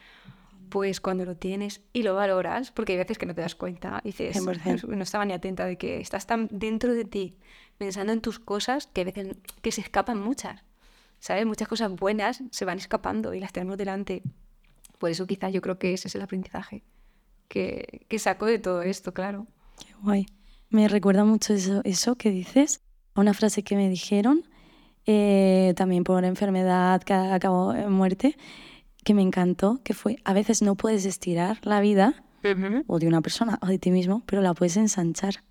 pues cuando lo tienes y lo valoras, porque hay veces que no te das cuenta, dices, no estaba ni atenta de que estás tan dentro de ti, pensando en tus cosas, que a veces que se escapan muchas, ¿sabes? Muchas cosas buenas se van escapando y las tenemos delante. Por eso quizá yo creo que ese es el aprendizaje que, que saco de todo esto, claro. Qué guay. Me recuerda mucho eso, eso que dices, a una frase que me dijeron, eh, también por enfermedad que acabó en muerte, que me encantó, que fue, a veces no puedes estirar la vida, o de una persona, o de ti mismo, pero la puedes ensanchar.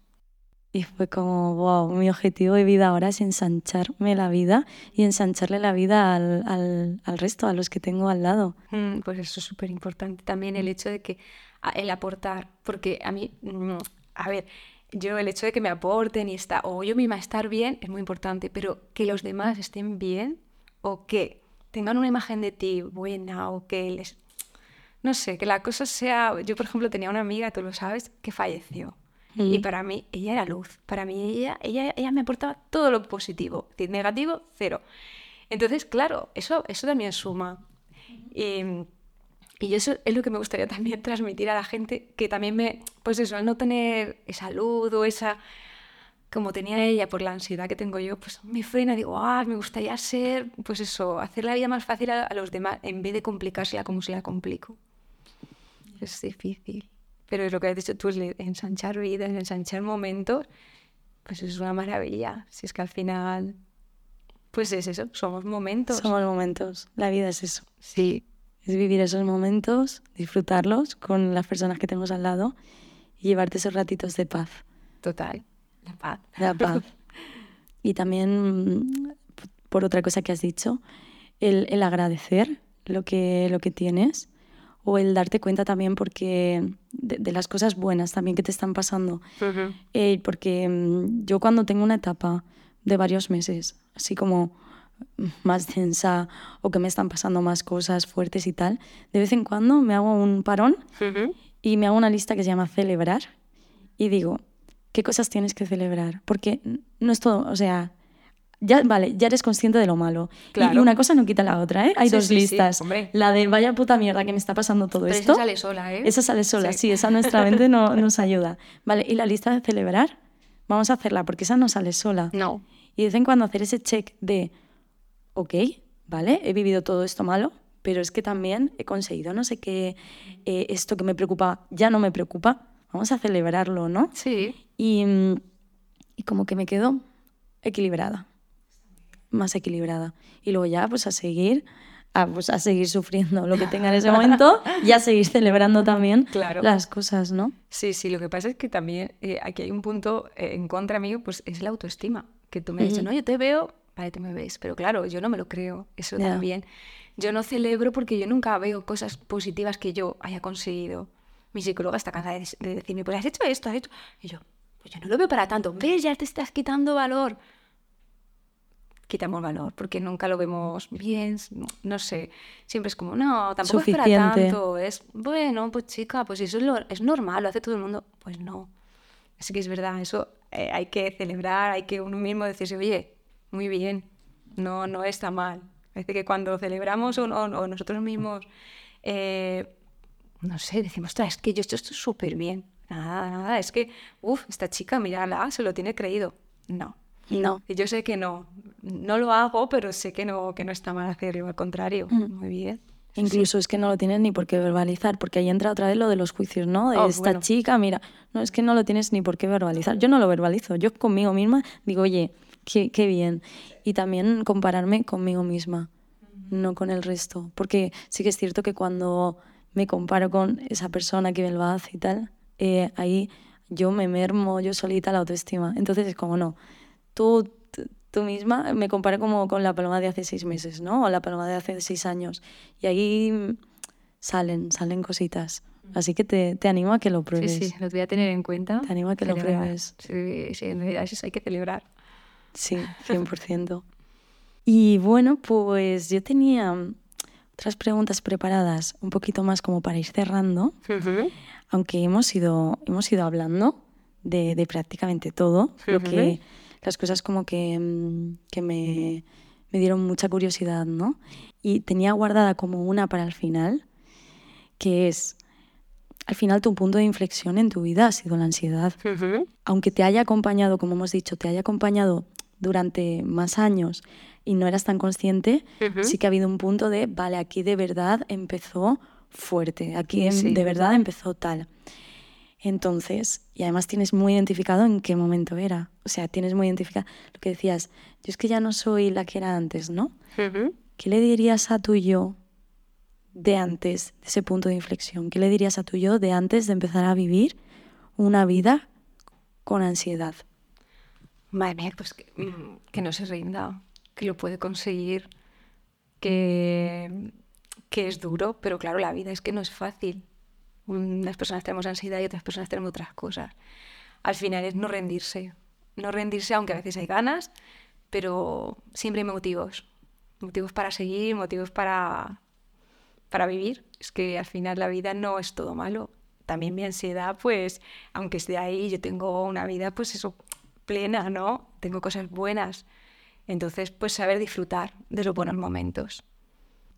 Y fue como, wow, mi objetivo de vida ahora es ensancharme la vida y ensancharle la vida al, al, al resto, a los que tengo al lado. Mm, pues eso es súper importante. También el hecho de que, el aportar, porque a mí, mm, a ver, yo el hecho de que me aporten y está, o yo misma estar bien es muy importante, pero que los demás estén bien o que tengan una imagen de ti buena o que les... No sé, que la cosa sea... Yo, por ejemplo, tenía una amiga, tú lo sabes, que falleció. Y para mí, ella era luz. Para mí, ella, ella, ella me aportaba todo lo positivo. Negativo, cero. Entonces, claro, eso, eso también suma. Y, y eso es lo que me gustaría también transmitir a la gente, que también me, pues eso, al no tener esa luz o esa, como tenía ella por la ansiedad que tengo yo, pues me frena, digo, ah, me gustaría ser, pues eso, hacer la vida más fácil a, los demás en vez de complicársela como se la complico. Es difícil. Pero es lo que has dicho tú, es ensanchar vidas, ensanchar momentos, pues es una maravilla. Si es que al final, pues es eso, somos momentos. Somos momentos, la vida es eso. Sí. Es vivir esos momentos, disfrutarlos con las personas que tenemos al lado y llevarte esos ratitos de paz. Total. La paz. La paz. y también, por otra cosa que has dicho, el, el, agradecer lo que, lo que tienes o el darte cuenta también porque de, las cosas buenas también que te están pasando. Eh, porque mm, yo cuando tengo una etapa de varios meses, así como más densa o que me están pasando más cosas fuertes y tal, de vez en cuando me hago un parón y me hago una lista que se llama celebrar y digo, ¿qué cosas tienes que celebrar? Porque no es todo, o sea, ya, vale, ya eres consciente de lo malo. Y, una cosa no quita la otra, ¿eh? Hay dos listas. la de vaya puta mierda que me está pasando todo esto. Esa sale sola, ¿eh? Esa sale sola, sí, esa nuestra mente no, nos ayuda. Vale, y la lista de celebrar, vamos a hacerla porque esa no sale sola. No. Y de vez en cuando hacer ese check de, ok, vale, he vivido todo esto malo, pero es que también he conseguido no sé qué, eh, esto que me preocupa ya no me preocupa. Vamos a celebrarlo, ¿no? Sí. Y, y como que me quedo equilibrada más equilibrada. Y luego ya, pues a seguir, a, pues, a seguir sufriendo lo que tenga en ese momento y a seguir celebrando también las cosas, ¿no? Sí, sí, lo que pasa es que también eh, aquí hay un punto eh, en contra mío, pues es la autoestima. Que tú me dices, no, yo te veo, vale, te me ves, pero claro, yo no me lo creo, eso también. Yo no celebro porque yo nunca veo cosas positivas que yo haya conseguido. Mi psicóloga está cansada de, de decirme, pues has hecho esto, has hecho... Y yo, pues yo no lo veo para tanto. ¿Ves? Ya te estás quitando valor quitamos valor, porque nunca lo vemos bien, no sé, siempre es como, no, tampoco es para tanto, es, bueno, pues chica, pues eso es, lo, es normal, lo hace todo el mundo, pues no. Así que es verdad, eso eh, hay que celebrar, hay que uno mismo decirse, oye, muy bien, no, no está mal. Parece que cuando celebramos o, nosotros mismos, eh, no sé, decimos, es que yo esto estoy súper bien. Nada, nada, es que, uff, esta chica, mírala, se lo tiene creído. No, no. Y yo sé que no, no lo hago, pero sé que no, que no está mal hacerlo, al contrario, mm. muy bien. Incluso es que no lo tienes ni por qué verbalizar, porque ahí entra otra vez lo de los juicios, ¿no? De oh, esta chica, mira, no es que no lo tienes ni por qué verbalizar. Yo no lo verbalizo, yo conmigo misma digo, oye, qué, qué bien. Y también compararme conmigo misma, no con el resto. Porque sí que es cierto que cuando me comparo con esa persona que me lo hace y tal, eh, ahí yo me mermo yo solita la autoestima. Entonces es como, no, tú, tú misma, me comparo como con la paloma de hace seis meses, ¿no? O la paloma de hace seis años. Y ahí salen, salen cositas. Así que te, te, animo a que lo pruebes. Sí, sí, lo voy a tener en cuenta. Te animo a que lo pruebes. Sí, sí, en realidad eso hay que celebrar. Sí, 100%. y bueno, pues yo tenía otras preguntas preparadas un poquito más como para ir cerrando, aunque hemos ido, hemos ido hablando de, de prácticamente todo, lo que las cosas como que, mm, que me, me, dieron mucha curiosidad, ¿no? Y tenía guardada como una para el final, que es, al final tu punto de inflexión en tu vida ha sido la ansiedad. Aunque te haya acompañado, como hemos dicho, te haya acompañado durante más años y no eras tan consciente, sí que ha habido un punto de, vale, aquí de verdad empezó fuerte, aquí de verdad empezó tal. Entonces, y además tienes muy identificado en qué momento era. O sea, tienes muy identificado lo que decías, yo es que ya no soy la que era antes, ¿no? ¿Qué le dirías a tu yo de antes de ese punto de inflexión? ¿Qué le dirías a tu yo de antes de empezar a vivir una vida con ansiedad? Madre mía, pues que, mm, que no se rinda, que lo puede conseguir, que, que es duro, pero claro, la vida es que no es fácil unas personas tenemos ansiedad y otras personas tenemos otras cosas. Al final es no rendirse, no rendirse aunque a veces hay ganas, pero siempre hay motivos, motivos para seguir, motivos para, para vivir. Es que al final la vida no es todo malo. También mi ansiedad, pues, aunque esté ahí, yo tengo una vida, pues eso, plena, ¿no? Tengo cosas buenas. Entonces, pues saber disfrutar de los buenos momentos.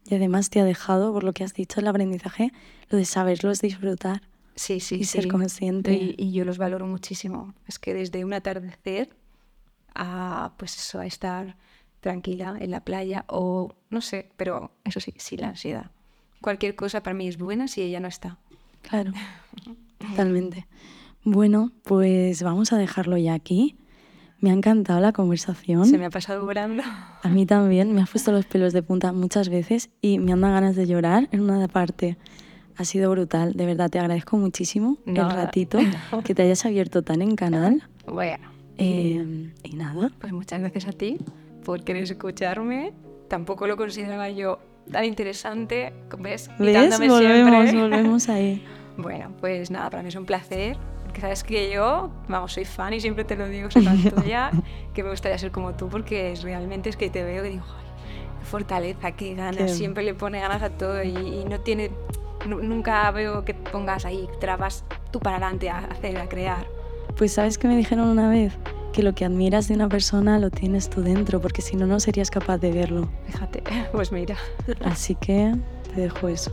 Y además te ha dejado, por lo que has dicho, el aprendizaje, lo de saberlos disfrutar. Sí, sí, y sí. ser consciente. Y, yo los valoro muchísimo. Es que desde un atardecer a, pues eso, a estar tranquila en la playa o no sé, pero eso sí, sí, la ansiedad. Cualquier cosa para mí es buena si ella no está. Claro, totalmente. Bueno, pues vamos a dejarlo ya aquí. Me ha encantado la conversación. Se me ha pasado volando. A mí también, me ha puesto los pelos de punta muchas veces y me han dado ganas de llorar en una parte. Ha sido brutal, de verdad, te agradezco muchísimo el ratito que te hayas abierto tan en canal. Bueno. Eh, y nada. Pues muchas gracias a ti por querer escucharme. Tampoco lo consideraba yo tan interesante, ¿ves? ¿Ves? Volvemos, siempre. volvemos ahí. Bueno, pues nada, para mí es un placer. Que sabes que yo, vamos, soy fan y siempre te lo digo, soy fan tuya, que me gustaría ser como tú, porque es, realmente es que te veo y digo, "Ay, qué fortaleza, qué ganas, Qué- siempre le pone ganas a todo y, y no tiene, nu- nunca veo que pongas ahí trabas tú para adelante a hacer, a crear. Pues sabes que me dijeron una vez que lo que admiras de una persona lo tienes tú dentro, porque si no, no serías capaz de verlo. Fíjate, pues mira. Así que te dejo eso.